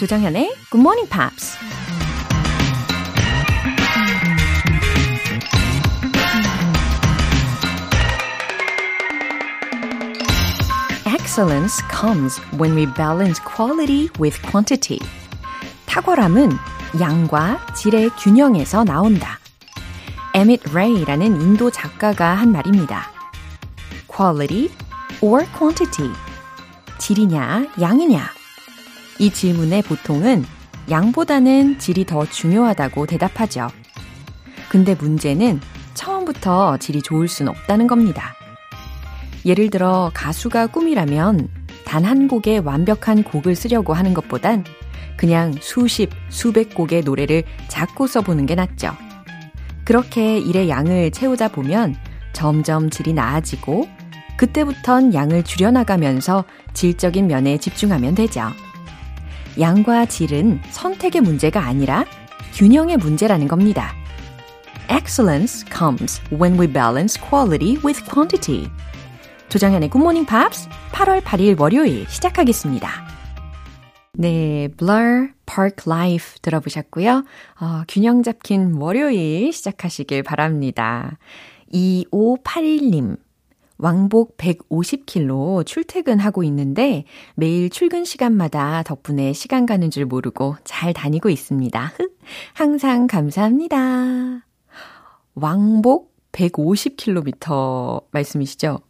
조정현의 Good Morning Pops. Excellence comes when we balance quality with quantity. 탁월함은 양과 질의 균형에서 나온다. 에밋 레이라는 인도 작가가 한 말입니다. quality or quantity. 질이냐, 양이냐. 이 질문에 보통은 양보다는 질이 더 중요하다고 대답하죠. 근데 문제는 처음부터 질이 좋을 순 없다는 겁니다. 예를 들어 가수가 꿈이라면 단 한 곡의 완벽한 곡을 쓰려고 하는 것보단 그냥 수십, 수백 곡의 노래를 작고 써보는 게 낫죠. 그렇게 일의 양을 채우다 보면 점점 질이 나아지고 그때부턴 양을 줄여나가면서 질적인 면에 집중하면 되죠. 양과 질은 선택의 문제가 아니라 균형의 문제라는 겁니다. Excellence comes when we balance quality with quantity. 조정현의 굿모닝 팝스 8월 8일 월요일 시작하겠습니다. 네, Blur Park Life 들어보셨고요. 어, 균형 잡힌 월요일 시작하시길 바랍니다. 2581님. 왕복 150km 출퇴근하고 있는데 매일 출근 시간마다 덕분에 시간 가는 줄 모르고 잘 다니고 있습니다. 항상 감사합니다. 왕복 150km 말씀이시죠?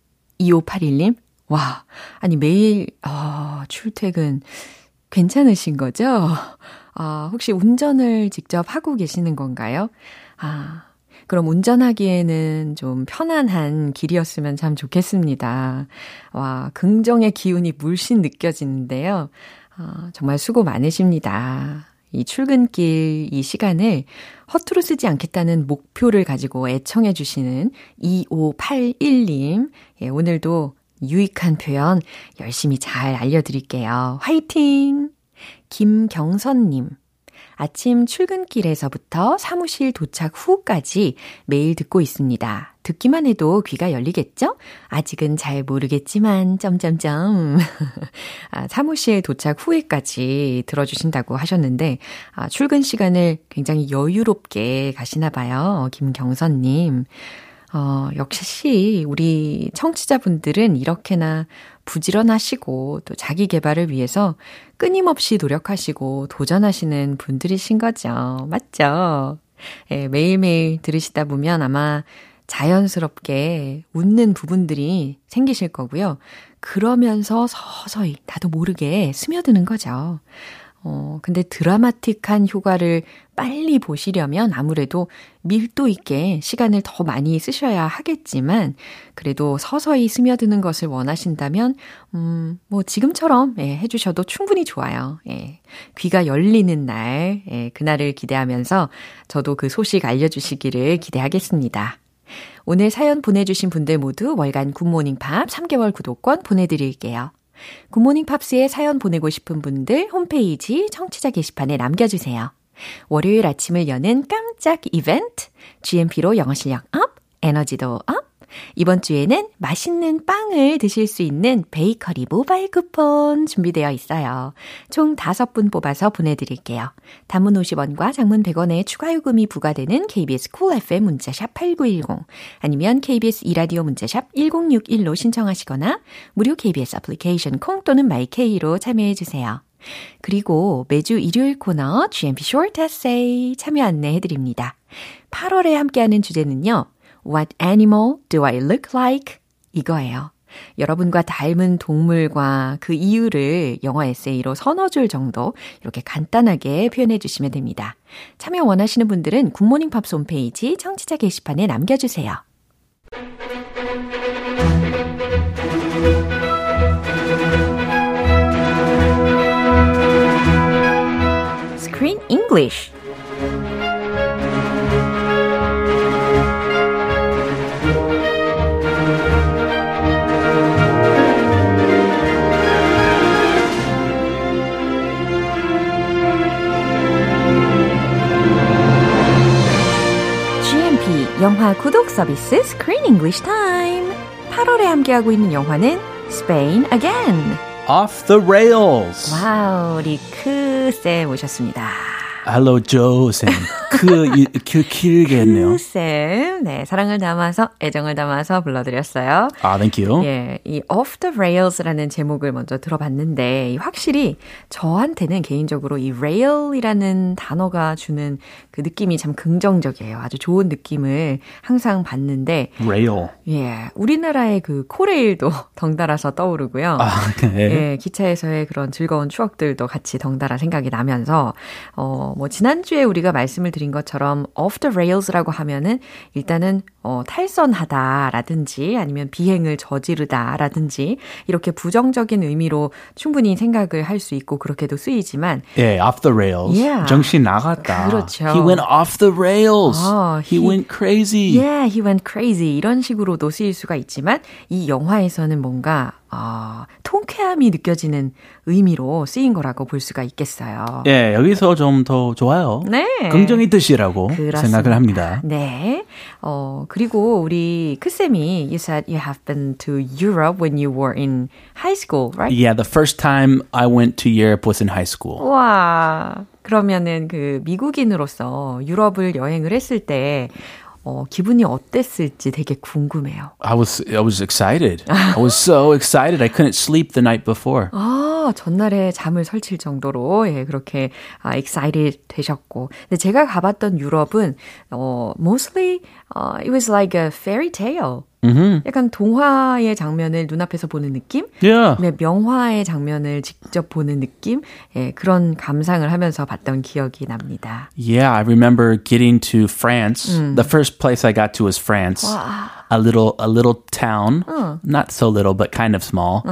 2581님? 와, 아니 매일 어, 출퇴근 괜찮으신 거죠? 아, 혹시 운전을 직접 하고 계시는 건가요? 아, 그럼 운전하기에는 좀 편안한 길이었으면 참 좋겠습니다. 와, 긍정의 기운이 물씬 느껴지는데요. 아, 정말 수고 많으십니다. 이 출근길 이 시간을 허투루 쓰지 않겠다는 목표를 가지고 애청해 주시는 2581님. 예, 오늘도 유익한 표현 열심히 잘 알려드릴게요. 화이팅! 김경선님. 아침 출근길에서부터 사무실 도착 후까지 매일 듣고 있습니다. 듣기만 해도 귀가 열리겠죠? 아직은 잘 모르겠지만, 점점점. 아, 사무실 도착 후에까지 들어주신다고 하셨는데, 아, 출근 시간을 굉장히 여유롭게 가시나 봐요. 김경선님. 어, 역시 우리 청취자분들은 이렇게나 부지런하시고 또 자기 개발을 위해서 끊임없이 노력하시고 도전하시는 분들이신 거죠. 맞죠? 예, 매일매일 들으시다 보면 아마 자연스럽게 웃는 부분들이 생기실 거고요. 그러면서 서서히 나도 모르게 스며드는 거죠. 어, 근데 드라마틱한 효과를 빨리 보시려면 아무래도 밀도 있게 시간을 더 많이 쓰셔야 하겠지만, 그래도 서서히 스며드는 것을 원하신다면, 음, 뭐 지금처럼, 예, 해주셔도 충분히 좋아요. 예. 귀가 열리는 날, 예, 그날을 기대하면서 저도 그 소식 알려주시기를 기대하겠습니다. 오늘 사연 보내주신 분들 모두 월간 굿모닝 팝스 3개월 구독권 보내드릴게요. 굿모닝 팝스에 사연 보내고 싶은 분들 홈페이지 청취자 게시판에 남겨주세요. 월요일 아침을 여는 깜짝 이벤트, GMP로 영어 실력 up, 에너지도 up, 이번 주에는 맛있는 빵을 드실 수 있는 베이커리 모바일 쿠폰 준비되어 있어요. 총 5분 뽑아서 보내드릴게요. 단문 50원과 장문 100원의 추가 요금이 부과되는 KBS Cool FM 문자샵 8910 아니면 KBS 2라디오 문자샵 1061로 신청하시거나 무료 KBS 애플리케이션 콩 또는 마이케이로 참여해주세요. 그리고 매주 일요일 코너 GMP Short Essay 참여 안내해드립니다. 8월에 함께하는 주제는요. What animal do I look like? 이거예요. 여러분과 닮은 동물과 그 이유를 영어 에세이로 서너 줄 정도 이렇게 간단하게 표현해 주시면 됩니다. 참여 원하시는 분들은 굿모닝 팝스 홈페이지 청취자 게시판에 남겨주세요. Screen English 영화 구독 서비스 Screen English Time. 8월에 함께하고 있는 영화는 Spain Again. Off the Rails. Wow, 우리 크 쌤 오셨습니다. Hello, Joe 쌤. 그, 그 길게 했네요. 크쌤, 네, 사랑을 담아서, 애정을 담아서 불러드렸어요. 아, thank you. 예, 이 Off the Rails라는 제목을 먼저 들어봤는데, 확실히 저한테는 개인적으로 이 rail이라는 단어가 주는 그 느낌이 참 긍정적이에요. 아주 좋은 느낌을 항상 받는데, Rail. 예, 우리나라의 그 코레일도 덩달아서 떠오르고요. 아, 네. 예, 기차에서의 그런 즐거운 추억들도 같이 덩달아 생각이 나면서, 어, 뭐, 지난주에 우리가 말씀을 드린 것처럼 off the rails라고 하면은 일단은, 어, 탈선하다라든지 아니면 비행을 저지르다라든지 이렇게 부정적인 의미로 충분히 생각을 할 수 있고 그렇게도 쓰이지만, 예, off the rails. Yeah. 정신 나갔다. 그렇죠. He went off the rails. 아, he, he- went crazy. yeah, he went crazy 이런 식으로도 쓰일 수가 있지만 이 영화에서는 뭔가 아, 통쾌함이 느껴지는 의미로 쓰인 거라고 볼 수가 있겠어요. 예, 여기서 좀 더 좋아요. 네. 긍정의 뜻이라고 그렇습니다. 생각을 합니다. 네. 어, 그리고 우리 크쌤이 you said you have been to Europe when you were in high school, right? Yeah, the first time I went to Europe was in high school. 와. 그러면은 그 미국인으로서 유럽을 여행을 했을 때 어, 기분이 어땠을지 되게 궁금해요. I was I was excited. I was so excited. I couldn't sleep the night before. 아, 전날에 잠을 설칠 정도로, 예, 그렇게, 아, excited 되셨고. 근데 제가 가봤던 유럽은, 어, mostly, 어, it was like a fairy tale. 약간 동화의 장면을 눈앞에서 보는 느낌? Yeah. 네, 명화의 장면을 직접 보는 느낌? 예, 그런 감상을 하면서 봤던 기억이 납니다. Yeah, I remember getting to France. The first place I got to was France. A little a little town, not so little but kind of small.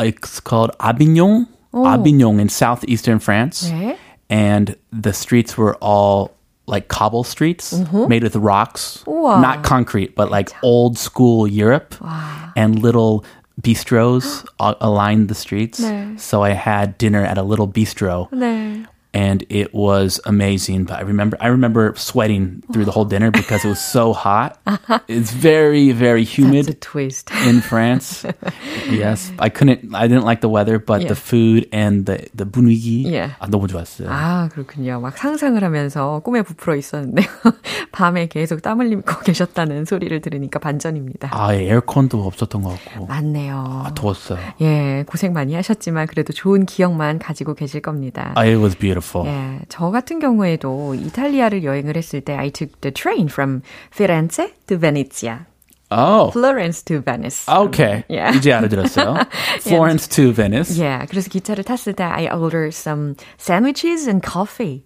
It's called Avignon. Avignon in southeastern France. 네. And the streets were all like cobble streets mm-hmm. made with rocks, Whoa. not concrete, but like old school Europe, wow. and little bistros aligned the streets. 네. So I had dinner at a little bistro 네. And it was amazing. But I remember, I remember sweating through the whole dinner because it was so hot. It's very, very humid twist. in France. yes, I couldn't, I didn't like the weather, but Yeah. the food and the the 분위기 Yeah. 아, 너무 좋았어요. 아, 그렇군요. 막 상상을 하면서 꿈에 부풀어 있었는데, 밤에 계속 땀 흘리고 계셨다는 소리를 들으니까 반전입니다. 아, 에어컨도 없었던 것 같고 맞네요. 아, 더웠어요. 예, 고생 많이 하셨지만 그래도 좋은 기억만 가지고 계실 겁니다. 아, it was beautiful. 예, 저 같은 경우에도 이탈리아를 여행을 했을 때 I took the train from Firenze to Venezia. Oh, Florence to Venice. okay. Yeah. 이제 알아들었어요. Florence to Venice. 예, 그래서 기차를 탔을 때 I ordered some sandwiches and coffee.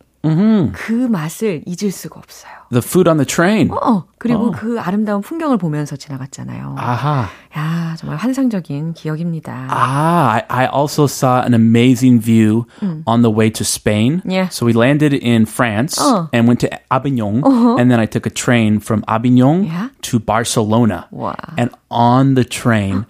그 맛을 잊을 수가 없어요. The food on the train. 어, 그리고 그 아름다운 풍경을 보면서 지나갔잖아요. 아하. 야, 정말 환상적인 기억입니다. Ah, I, I also saw an amazing view on the way to Spain. Yeah. So we landed in France Oh. and went to Avignon. And then I took a train from Avignon Yeah. to Barcelona. Wow. And on the train,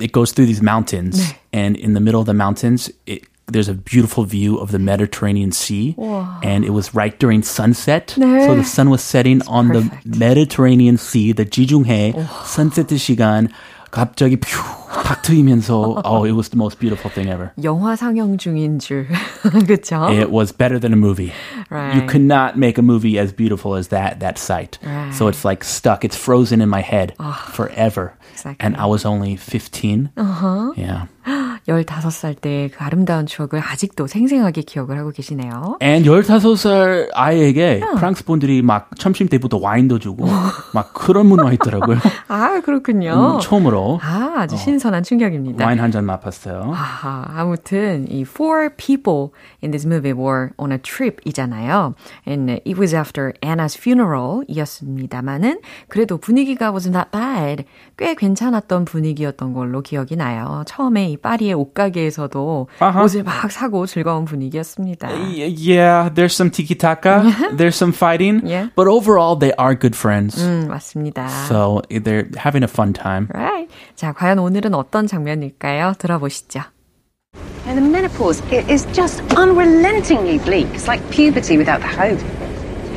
it goes through these mountains. And in the middle of the mountains, it, there's a beautiful view of the Mediterranean Sea. And it was right during sunset. 네. So the sun was setting on perfect. the Mediterranean Sea, the 지중해, sunset 시간. 갑자기 퓨, 탁 트이면서 oh, it was the most beautiful thing ever. 영화 상영 중인 줄. 그쵸? It was better than a movie. You Right. could not make a movie as beautiful as that that sight. Right. So it's like stuck. It's frozen in my head forever. Exactly. And I was only 15. Uh-huh. Yeah. 15살 때 그 아름다운 추억을 아직도 생생하게 기억을 하고 계시네요. And 15살 아이에게 프랑스 분들이 막 점심 때부터 와인도 주고 막 그런 문화 있더라고요. 아, 그렇군요. 음, 처음으로 아, 아주 신선한 충격입니다. 와인 한 잔 맛봤어요. 아하, 아무튼 이 four people in this movie were on a trip 이잖아요. And it was after Anna's funeral 이었습니다만은 그래도 분위기가 was not bad. 꽤 괜찮았던 분위기였던 걸로 기억이 나요. 처음에 이 파리의 옷가게에서도 아하. 옷을 막 사고 즐거운 분위기였습니다. Y- Yeah, there's some tiki taka, there's some fighting, Yeah. but overall they are good friends. 음, 맞습니다. So they're having a fun time. Right. 자, 과연 오늘은 어떤 장면일까요? 들어보시죠. And the menopause i- is just unrelentingly bleak. It's like puberty without the hope.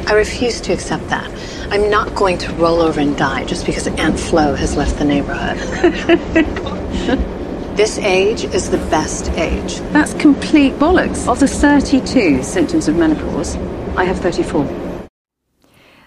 I refuse to accept that. I'm not going to roll over and die just because Aunt Flo has left the neighborhood. This age is the best age. That's complete bollocks. Of the 32 symptoms of menopause, I have 34.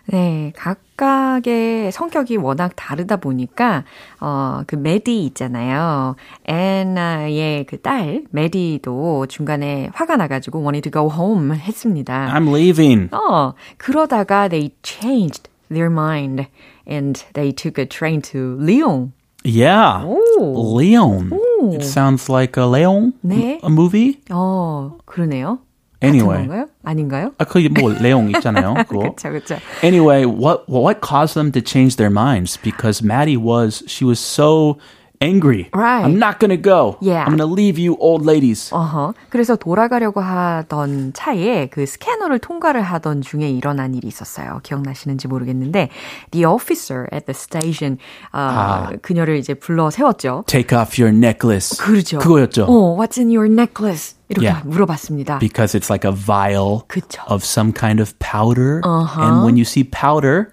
네, 각각의 성격이 워낙 다르다 보니까 어, 그 메디 있잖아요. 애나의 그 딸 메디도 중간에 화가 나가지고 wanted to go home 했습니다. I'm leaving. 어, 그러다가 they changed their mind and they took a train to Lyon. Yeah. 오. Leon. It sounds like a Leon 네. a movie. 어, 그러네요. Anyway. 같은 건가요? 아닌가요? 아, 그게 뭐 레옹 있잖아요. 그거. 그렇죠, 그렇죠. Anyway, what what caused them to change their minds? Because Maddie was she was so angry. Right. I'm not gonna go. Yeah. I'm gonna leave you old ladies. 어허. 그래서 돌아가려고 하던 차에 그 스캐너를 통과를 하던 중에 일어난 일이 있었어요. 기억나시는지 모르겠는데, the officer at the station, 어, 아. 그녀를 이제 불러 세웠죠. Take off your necklace. 그렇죠. 그거였죠. 어, what's in your necklace? 이렇게 Yeah. 물어봤습니다. Because it's like a vial 그쵸. of some kind of powder. Uh-huh. And when you see powder,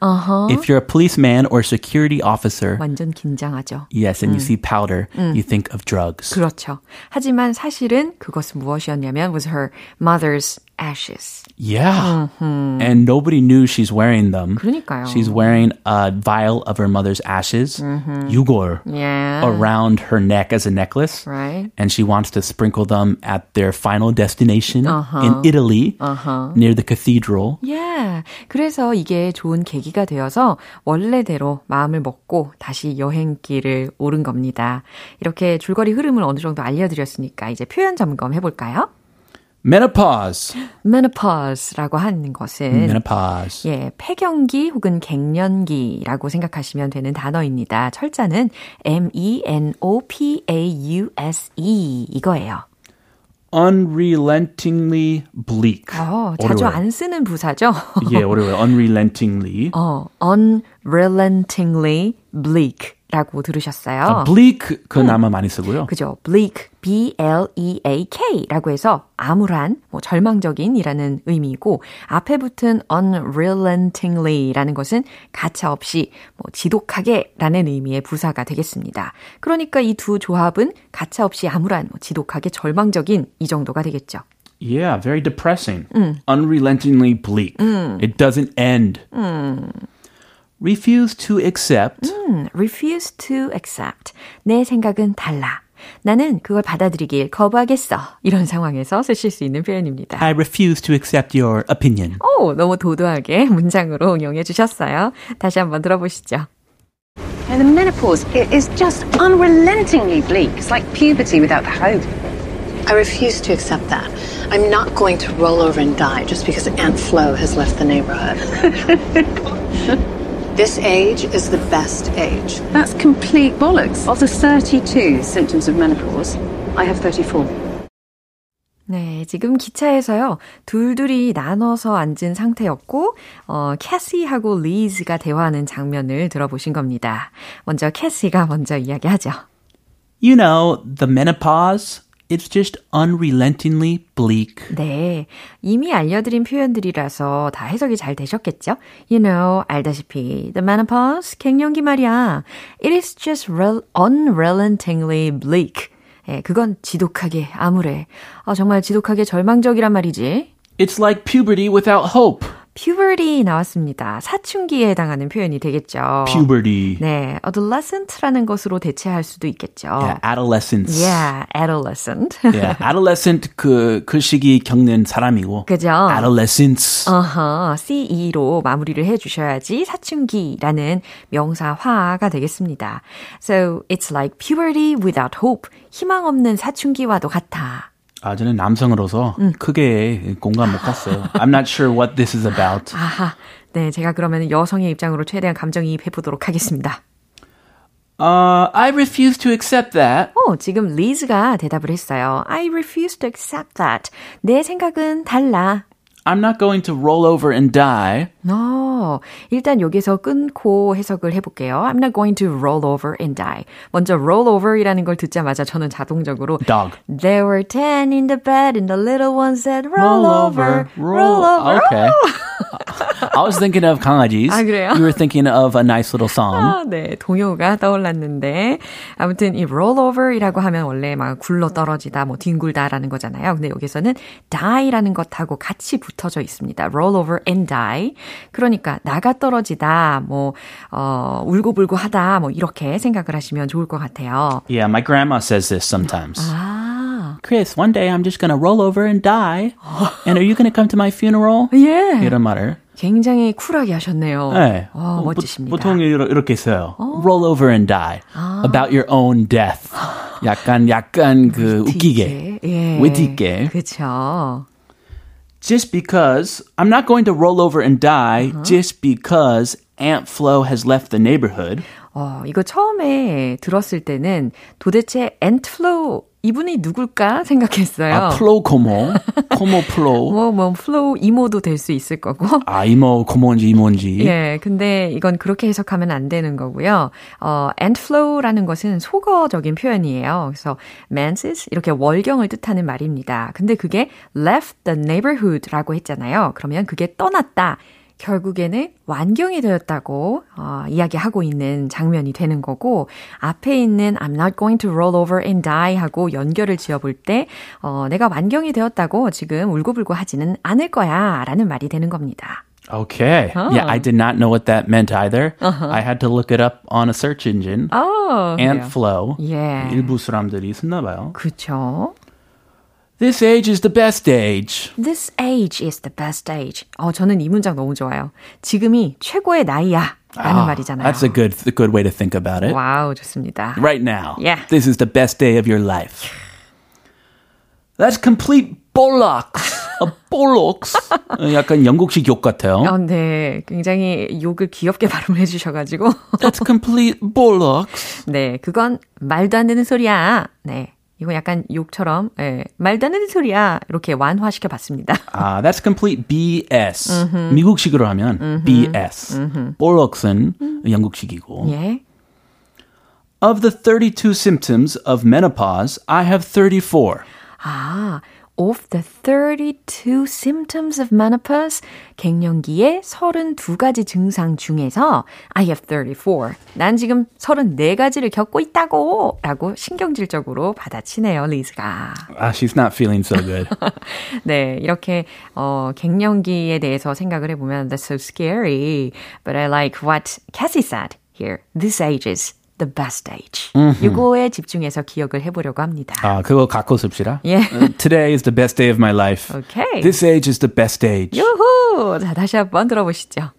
if you're a policeman or security officer, 완전 긴장하죠. yes, and you see powder, you think of drugs. 그렇죠. 하지만 사실은 그것은 무엇이었냐면 was her mother's ashes. Yeah. And nobody knew she's wearing them. 그러니까요. She's wearing a vial of her mother's ashes, yugor, Yeah. around her neck as a necklace. Right. And she wants to sprinkle them at their final destination Uh-huh. in Italy, near the cathedral. Yeah. 그래서 이게 좋은 계기가 되어서 원래대로 마음을 먹고 다시 여행길을 오른 겁니다. 이렇게 줄거리 흐름을 어느 정도 알려드렸으니까 이제 표현 점검 해볼까요? Menopause. menopause라고 하는 것은 Menopause. 예, 폐경기 혹은 갱년기라고 생각하시면 되는 단어입니다. 철자는 M-E-N-O-P-A-U-S-E 이거예요. Unrelentingly bleak. 어, 자주 어려워요. 안 쓰는 부사죠? 예, 어려워요. Unrelentingly. 어, unrelentingly bleak 라고 들으셨어요. 아, bleak 그나마 많이 쓰고요. 그죠? bleak, B-L-E-A-K 라고 해서 암울한, 뭐 절망적인 이라는 의미이고, 앞에 붙은 unrelentingly 라는 것은 가차없이, 뭐 지독하게 라는 의미의 부사가 되겠습니다. 그러니까 이 두 조합은 가차없이 암울한, 뭐 지독하게 절망적인 이 정도가 되겠죠. Yeah, very depressing. Unrelentingly bleak. It doesn't end. Refuse to accept. 음, refuse to accept. 내 생각은 달라. 나는 그걸 받아들이길 거부하겠어. 이런 상황에서 쓰실 수 있는 표현입니다. I refuse to accept your opinion. 오, 너무 도도하게 문장으로 응용해 주셨어요. 다시 한번 들어보시죠. And the menopause it is just unrelentingly bleak. It's like puberty without the hope. I refuse to accept that. I'm not going to roll over and die just because Aunt Flo has left the neighborhood. this age is the best age. That's complete bollocks. Of the 32 symptoms of menopause, I have 34. 네, 지금 기차에서요, 둘둘이 나눠서 앉은 상태였고, 어, 캐시하고 리즈가 대화하는 장면을 들어보신 겁니다. 먼저 캐시가 먼저 이야기하죠. You know, the menopause, it's just unrelentingly bleak. 네, 이미 알려드린 표현들이라서 다 해석이 잘 되셨겠죠? You know, 알다시피, the menopause, 갱년기 말이야. It is just rel- unrelentingly bleak. 예, 그건 지독하게 암울해. 아, 정말 지독하게 절망적이란 말이지. It's like puberty without hope. Puberty 나왔습니다. 사춘기에 해당하는 표현이 되겠죠. Puberty. 네, adolescent라는 것으로 대체할 수도 있겠죠. Yeah, adolescence. Yeah, adolescent. Yeah, adolescent 그, 그 시기 겪는 사람이고. 그죠? Adolescence. 어허, CE로 마무리를 해주셔야지 사춘기라는 명사화가 되겠습니다. So, it's like puberty without hope. 희망 없는 사춘기와도 같아. 아, 저는 남성으로서 크게 공감 못 갔어요. I'm not sure what this is about. 아하. 네, 제가 그러면 여성의 입장으로 최대한 감정이입해 보도록 하겠습니다. Uh, I refuse to accept that. 어, 지금 리즈가 대답을 했어요. I refuse to accept that. 내 생각은 달라. I'm not going to roll over and die. 어, 일단 여기서 끊고 해석을 해볼게요. I'm not going to roll over and die. 먼저 roll over이라는 걸 듣자마자 저는 자동적으로 Dog. There were ten in the bed and the little one said roll, over, roll, over. Okay. I was thinking of 강아지s. 아, 그래요? You were thinking of a nice little song. 아, 네, 동요가 떠올랐는데 아무튼 이 rollover이라고 하면 원래 막 굴러 떨어지다, 뭐 뒹굴다라는 거잖아요. 근데 여기서는 die라는 것하고 같이 붙어져 있습니다. rollover and die. 그러니까 나가 떨어지다, 뭐 어, 울고불고 하다, 뭐 이렇게 생각을 하시면 좋을 것 같아요. Yeah, my grandma says this sometimes. 아, Chris, one day I'm just gonna roll over and die. And are you gonna come to my funeral? 예. 이런 말을. 굉장히 쿨하게 하셨네요. 네. 어, 보- 멋지십니다. 보통 이렇게 써요. Roll over and die. About your own death. 약간 약간 그 웃기게. 예. wit 있게. 그렇죠. Just because I'm not going to roll over and die uh-huh. just because Aunt Flo has left the neighborhood. 어, 이거 처음에 들었을 때는 도대체 엔트플로우 이분이 누굴까 생각했어요. 아, 플로 고모. 고모 Flo. 뭐, 뭐, Flo 이모도 될 수 있을 거고. 아, 이모 고모인지 이모인지. 예, 근데 이건 그렇게 해석하면 안 되는 거고요. 어, Aunt Flo라는 것은 속어적인 표현이에요. 그래서 menses 이렇게 월경을 뜻하는 말입니다. 근데 그게 left the neighborhood라고 했잖아요. 그러면 그게 떠났다. 결국에는 완경이 되었다고 어, 이야기하고 있는 장면이 되는 거고 앞에 있는 I'm not going to roll over and die 하고 연결을 지어볼 때 어, 내가 완경이 되었다고 지금 울고불고 하지는 않을 거야 라는 말이 되는 겁니다. Okay. Yeah, I did not know what that meant either. I had to look it up on a search engine. 어, Ant 그래요. flow. 예. 일부 사람들이 쓰나 봐요. 그쵸. This age is the best age. This age is the best age. 어, 저는 이 문장 너무 좋아요. 지금이 최고의 나이야. 라는 Ah, 말이잖아요. That's a good a good way to think about it. 와우, 좋습니다. Right now. Yeah. This is the best day of your life. That's complete bollocks. 어, 약간 영국식 욕 같아요. 어, 네. 굉장히 욕을 귀엽게 발음을 해주셔가지고. That's complete bollocks. 네. 그건 말도 안 되는 소리야. 네. 이거 약간 욕처럼, 예, 말도 안 되는 소리야. 이렇게 완화시켜 봤습니다. 아, that's complete BS. 미국식으로 하면 BS. 볼록스는 영국식이고. 예. Of the 32 symptoms of menopause, I have 34. 아, of the 32 symptoms of menopause, 갱년기의 32가지 증상 중에서 I have 34. 난 지금 34가지를 겪고 있다고 라고 신경질적으로 받아치네요, 리즈가. Ah, she's not feeling so good. 네, 이렇게 어, 갱년기에 대해서 생각을 해보면 that's so scary. But I like what Cassie said here. This age is the best age. 이거에 집중해서 기억을 해보려고 합니다. 아, 그거 갖고 씁시다. 예. Uh, Today is the best day of my life. Okay. This age is the best age. 유후! 자, 다시 한번 들어보시죠.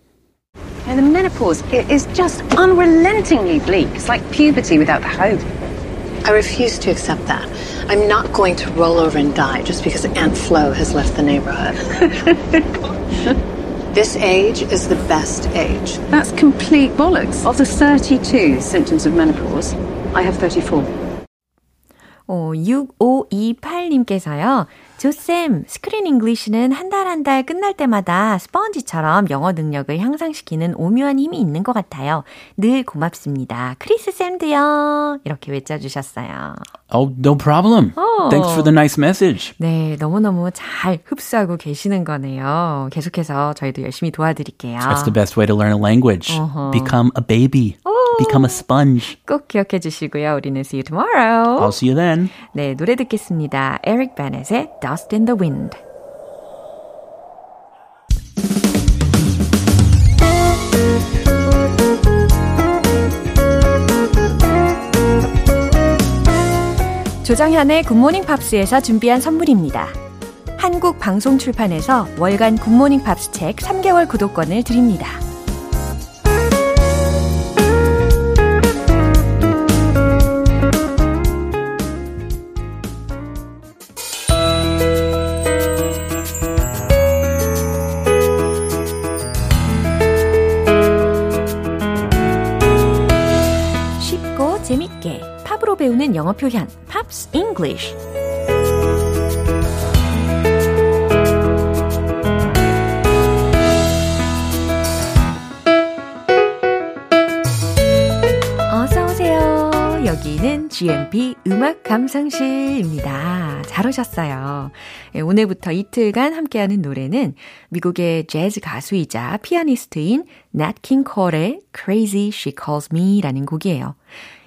And the menopause it is just unrelentingly bleak. It's like puberty without the hope. I refuse to accept that. I'm not going to roll over and die just because Aunt Flo has left the neighborhood. this age is the best age. That's complete bollocks. Of the 32 symptoms of menopause, I have 34. 어, 6528님께서요. 조쌤, 스크린 잉글리시는 한달 한 달 끝날 때마다 스펀지처럼 영어 능력을 향상시키는 오묘한 힘이 있는 것 같아요. 늘 고맙습니다. 크리스 쌤도요. 이렇게 외쳐주셨어요. Oh, no problem. Thanks for the nice message. 네, 너무너무 잘 흡수하고 계시는 거네요. 계속해서 저희도 열심히 도와드릴게요. That's the best way to learn a language. Become a baby. Become a sponge. 꼭 기억해 주시고요. 우리는 see you tomorrow. I'll see you then. 네, 노래 듣겠습니다. 에릭 베넷의 Dust in the Wind. 조정현의 굿모닝 팝스에서 준비한 선물입니다. 한국 방송 출판에서 월간 굿모닝 팝스 책 3개월 구독권을 드립니다. 영어 표현 어서 오세요. 여기는 GMP 음악 감상실입니다. 잘 오셨어요. 예, 오늘부터 이틀간 함께하는 노래는 미국의 재즈 가수이자 피아니스트인 Nat King Cole의 Crazy She Calls Me라는 곡이에요.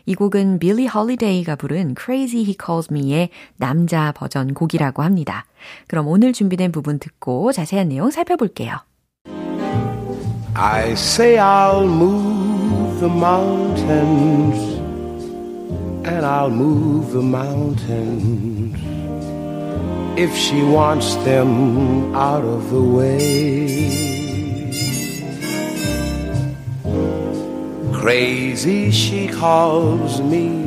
이 곡은 빌리 홀리데이가 부른 Crazy He Calls Me의 남자 버전 곡이라고 합니다. 그럼 오늘 준비된 부분 듣고 자세한 내용 살펴볼게요. I say I'll move the mountains and I'll move the mountains if she wants them out of the way. Crazy, she calls me.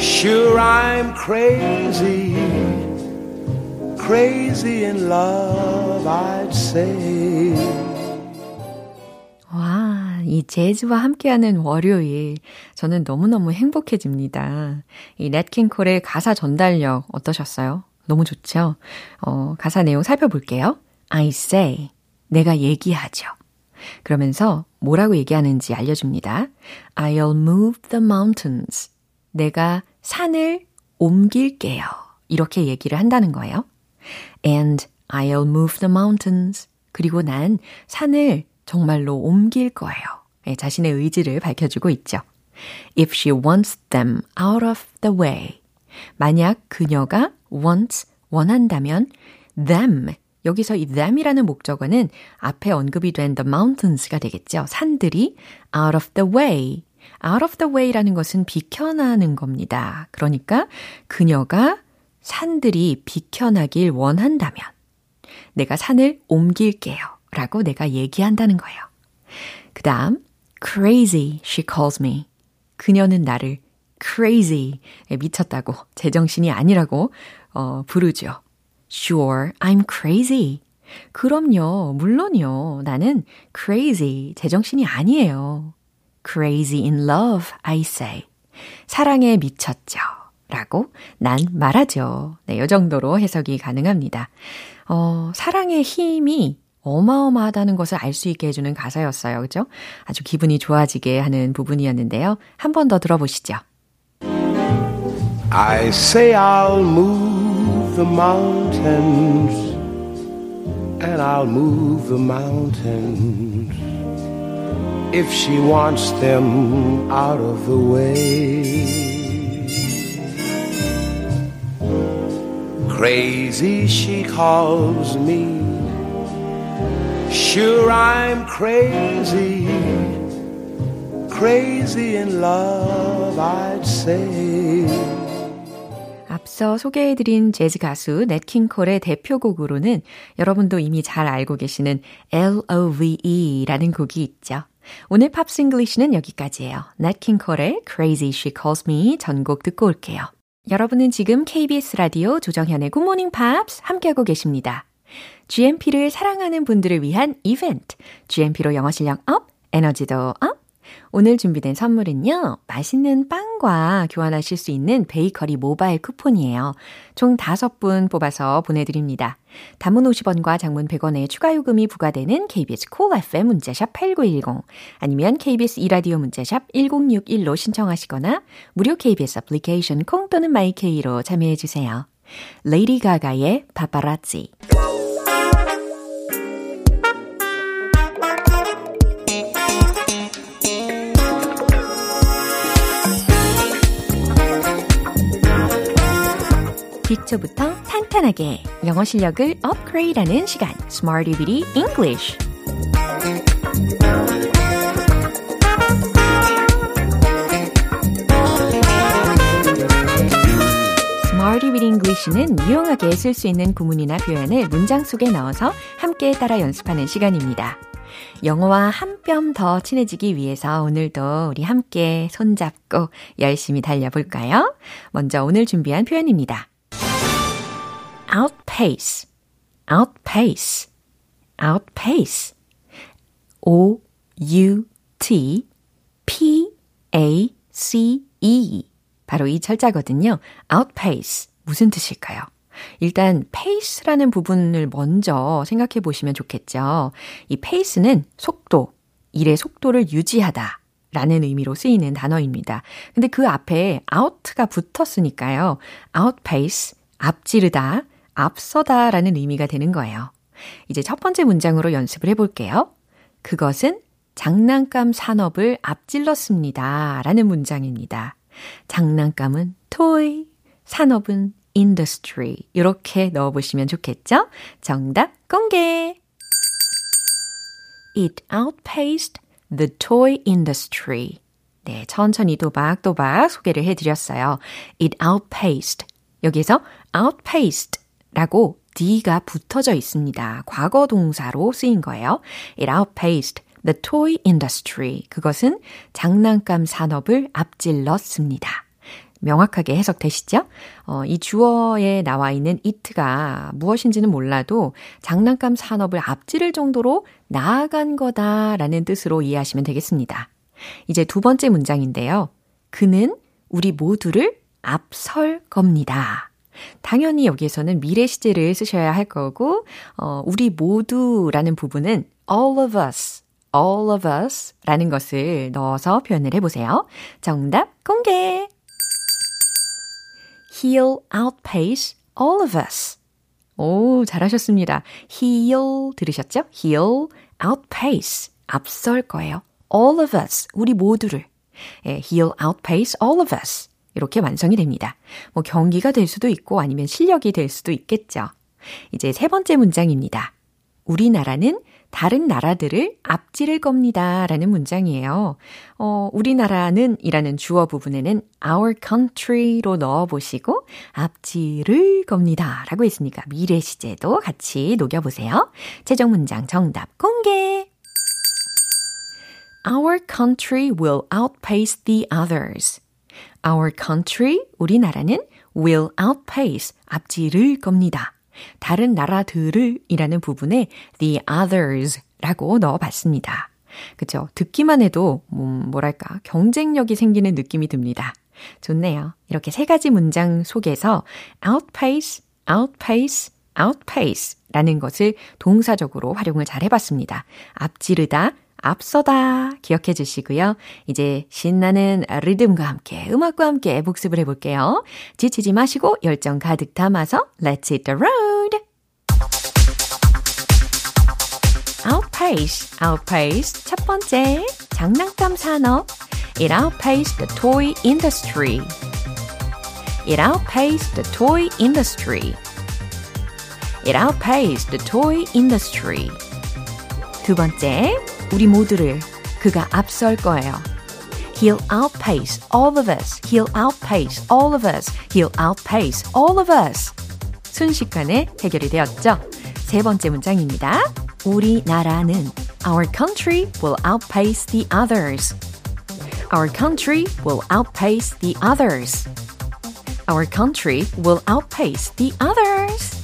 Sure, I'm crazy, crazy in love, I'd say. 와, 이 재즈와 함께하는 월요일. 저는 너무너무 행복해집니다. 이 넷킹콜의 가사 전달력 어떠셨어요? 너무 좋죠? 어, 가사 내용 살펴볼게요. I say. 내가 얘기하죠. 그러면서 뭐라고 얘기하는지 알려줍니다. I'll move the mountains. 내가 산을 옮길게요. 이렇게 얘기를 한다는 거예요. And I'll move the mountains. 그리고 난 산을 정말로 옮길 거예요. 네, 자신의 의지를 밝혀주고 있죠. If she wants them out of the way. 만약 그녀가 wants, 원한다면 them, 여기서 이 them이라는 목적어는 앞에 언급이 된 the mountains가 되겠죠. 산들이 out of the way. out of the way라는 것은 비켜나는 겁니다. 그러니까 그녀가 산들이 비켜나길 원한다면 내가 산을 옮길게요. 라고 내가 얘기한다는 거예요. 그 다음, crazy, she calls me. 그녀는 나를 crazy, 미쳤다고, 제정신이 아니라고, 어, 부르죠. Sure, I'm crazy. 그럼요, 물론요. 나는 crazy, 제정신이 아니에요. Crazy in love, I say. 사랑에 미쳤죠. 라고 난 말하죠. 네, 이 정도로 해석이 가능합니다. 어, 사랑의 힘이 어마어마하다는 것을 알 수 있게 해주는 가사였어요. 그죠? 아주 기분이 좋아지게 하는 부분이었는데요. 한 번 더 들어보시죠. I say I'll move the mountains and I'll move the mountains if she wants them out of the way. Crazy, she calls me. Sure, I'm crazy, crazy in love, I'd say. 앞서 소개해드린 재즈 가수 냇 킹 콜의 대표곡으로는 여러분도 이미 잘 알고 계시는 L.O.V.E라는 곡이 있죠. 오늘 팝싱글리시는 여기까지예요. 냇 킹 콜의 Crazy She Calls Me 전곡 듣고 올게요. 여러분은 지금 KBS 라디오 조정현의 굿모닝 팝스 함께하고 계십니다. GMP를 사랑하는 분들을 위한 이벤트, GMP로 영어 실력 up, 에너지도 up, 오늘 준비된 선물은요, 맛있는 빵과 교환하실 수 있는 베이커리 모바일 쿠폰이에요. 총 5분 뽑아서 보내드립니다. 단문 50원과 장문 100원의 추가 요금이 부과되는 KBS Cool FM 문자샵 8910 아니면 KBS 2라디오 문자샵 1061로 신청하시거나 무료 KBS 애플리케이션 콩 또는 마이케이로 참여해 주세요. 레이디 가가의 파파라치 기초부터 탄탄하게 영어 실력을 업그레이드하는 시간 English Smarty Bitty English는 유용하게 쓸 수 있는 구문이나 표현을 문장 속에 넣어서 함께 따라 연습하는 시간입니다. 영어와 한 뼘 더 친해지기 위해서 오늘도 우리 함께 손잡고 열심히 달려볼까요? 먼저 오늘 준비한 표현입니다. Outpace, outpace, outpace. O U T P A C E. 바로 이 철자거든요. outpace. 무슨 뜻일까요? 일단 pace라는 부분을 먼저 생각해 보시면 좋겠죠. 이 pace는 속도, 일의 속도를 유지하다 라는 의미로 쓰이는 단어입니다. 근데 그 앞에 out가 붙었으니까요. outpace, 앞지르다, 앞서다 라는 의미가 되는 거예요. 이제 첫 번째 문장으로 연습을 해볼게요. 그것은 장난감 산업을 앞질렀습니다. 라는 문장입니다. 장난감은 toy, 산업은 industry. 이렇게 넣어보시면 좋겠죠? 정답 공개! It outpaced the toy industry. 네, 천천히 도박도박 소개를 해드렸어요. It outpaced. 여기서 outpaced 라고 D가 붙어져 있습니다. 과거 동사로 쓰인 거예요. It outpaced the toy industry. 그것은 장난감 산업을 앞질렀습니다. 명확하게 해석되시죠? 어, 이 주어에 나와 있는 it가 무엇인지는 몰라도 장난감 산업을 앞지를 정도로 나아간 거다라는 뜻으로 이해하시면 되겠습니다. 이제 두 번째 문장인데요. 그는 우리 모두를 앞설 겁니다. 당연히 여기에서는 미래 시제를 쓰셔야 할 거고, 어, 우리 모두라는 부분은 all of us, all of us 라는 것을 넣어서 표현을 해보세요. 정답 공개! He'll outpace all of us. 오, 잘하셨습니다. He'll 들으셨죠? He'll outpace. 앞설 거예요. All of us. 우리 모두를. 예, he'll outpace all of us. 이렇게 완성이 됩니다. 뭐 경기가 될 수도 있고 아니면 실력이 될 수도 있겠죠. 이제 세 번째 문장입니다. 우리나라는 다른 나라들을 앞지를 겁니다. 라는 문장이에요. 어, 우리나라는 이라는 주어 부분에는 our country로 넣어보시고 앞지를 겁니다. 라고 했으니까 미래 시제도 같이 녹여보세요. 최종 문장 정답 공개! Our country will outpace the others. Our country, 우리나라는 will outpace, 앞지를 겁니다. 다른 나라들을 이라는 부분에 the others 라고 넣어봤습니다. 그쵸? 듣기만 해도, 음, 뭐랄까, 경쟁력이 생기는 느낌이 듭니다. 좋네요. 이렇게 세 가지 문장 속에서 outpace, outpace, outpace 라는 것을 동사적으로 활용을 잘 해봤습니다. 앞지르다, 앞서다 기억해 주시고요. 이제 신나는 리듬과 함께 음악과 함께 복습을 해볼게요. 지치지 마시고 열정 가득 담아서 Let's hit the road! outpace, outpace 첫 번째 장난감 산업 It outpaced the toy industry. It outpaced the toy industry. It outpaced the toy industry. 두 번째 우리 모두를 그가 앞설 거예요. He'll outpace all of us. He'll outpace all of us. He'll outpace all of us. 순식간에 해결이 되었죠. 세 번째 문장입니다. 우리나라는 Our country will outpace the others. Our country will outpace the others. Our country will outpace the others.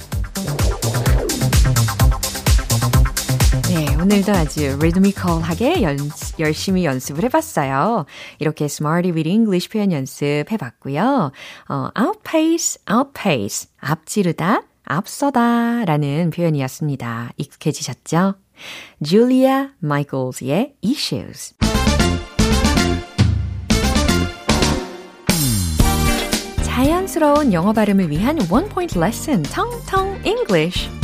오늘도 아주 리드미컬하게 연, 열심히 연습을 해봤어요. 이렇게 Smarty with English 표현 연습해봤고요. 어, outpace, outpace, 앞지르다, 앞서다 라는 표현이었습니다. 익숙해지셨죠? Julia Michaels의 Issues. 자연스러운 영어 발음을 위한 원 포인트 레슨, 텅텅 English.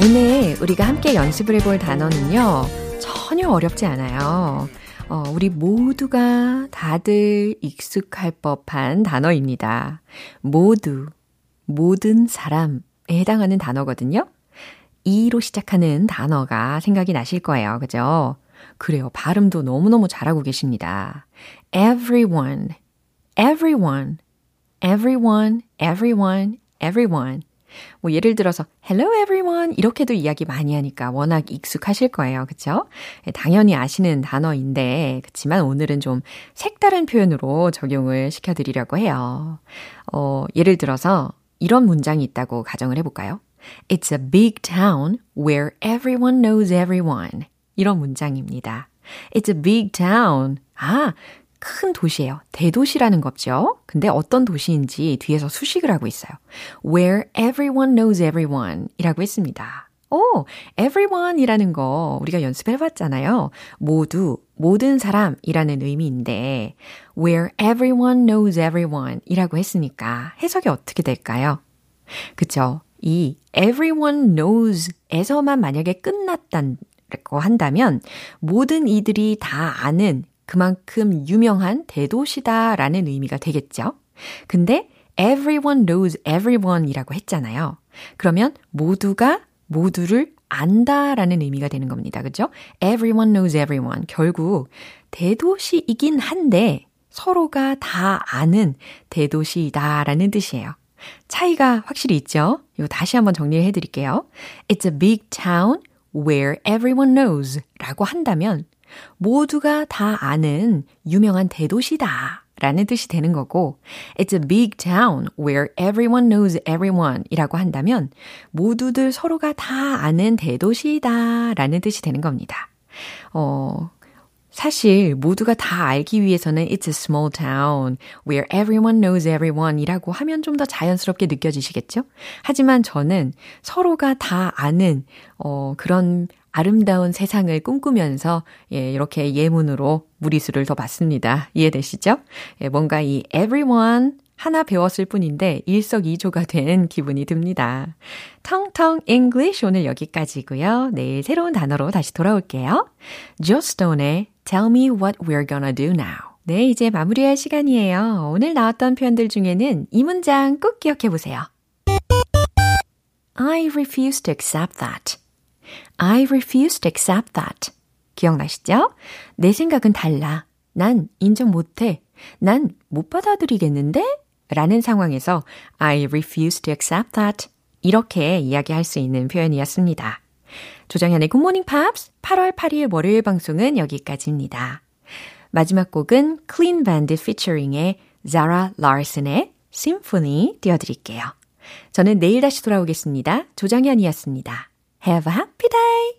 오늘 우리가 함께 연습을 해볼 단어는요, 전혀 어렵지 않아요. 어, 우리 모두가 다들 익숙할 법한 단어입니다. 모두, 모든 사람에 해당하는 단어거든요. 이로 시작하는 단어가 생각이 나실 거예요. 그죠? 그래요. 발음도 너무너무 잘하고 계십니다. everyone, everyone, everyone, everyone, everyone. 뭐 예를 들어서 hello everyone 이렇게도 이야기 많이 하니까 워낙 익숙하실 거예요. 그쵸? 당연히 아시는 단어인데 그렇지만 오늘은 좀 색다른 표현으로 적용을 시켜 드리려고 해요. 어, 예를 들어서 이런 문장이 있다고 가정을 해 볼까요? It's a big town where everyone knows everyone. 이런 문장입니다. It's a big town. 아, 큰 도시예요. 대도시라는 거죠. 근데 어떤 도시인지 뒤에서 수식을 하고 있어요. Where everyone knows everyone 이라고 했습니다. 오, everyone 이라는 거 우리가 연습해 봤잖아요. 모두, 모든 사람이라는 의미인데, where everyone knows everyone 이라고 했으니까 해석이 어떻게 될까요? 그쵸? 이 everyone knows 에서만 만약에 끝났다고 한다면, 모든 이들이 다 아는 그만큼 유명한 대도시다라는 의미가 되겠죠? 근데 everyone knows everyone 이라고 했잖아요. 그러면 모두가 모두를 안다라는 의미가 되는 겁니다. 그죠? Everyone knows everyone. 결국 대도시이긴 한데 서로가 다 아는 대도시다라는 뜻이에요. 차이가 확실히 있죠? 이거 다시 한번 정리해 드릴게요. It's a big town where everyone knows 라고 한다면 모두가 다 아는 유명한 대도시다. 라는 뜻이 되는 거고, it's a big town where everyone knows everyone 이라고 한다면, 모두들 서로가 다 아는 대도시다. 라는 뜻이 되는 겁니다. 어, 사실 모두가 다 알기 위해서는 it's a small town where everyone knows everyone 이라고 하면 좀 더 자연스럽게 느껴지시겠죠? 하지만 저는 서로가 다 아는, 어, 그런 아름다운 세상을 꿈꾸면서 예, 이렇게 예문으로 무리수를 더 받습니다. 이해되시죠? 예, 뭔가 이 everyone 하나 배웠을 뿐인데 일석이조가 된 기분이 듭니다. 텅텅 English 오늘 여기까지고요. 내일 새로운 단어로 다시 돌아올게요. 조스톤의 Tell me what we're gonna do now. 네, 이제 마무리할 시간이에요. 오늘 나왔던 표현들 중에는 이 문장 꼭 기억해 보세요. I refuse to accept that. I refuse to accept that. 기억나시죠? 내 생각은 달라. 난 인정 못해. 난 못 받아들이겠는데? 라는 상황에서 I refuse to accept that. 이렇게 이야기할 수 있는 표현이었습니다. 조정현의 굿모닝 팝스 8월 8일 월요일 방송은 여기까지입니다. 마지막 곡은 Clean Bandit featuring의 Zara Larson의 Symphony 띄워드릴게요. 저는 내일 다시 돌아오겠습니다. 조정현이었습니다. Have a happy day!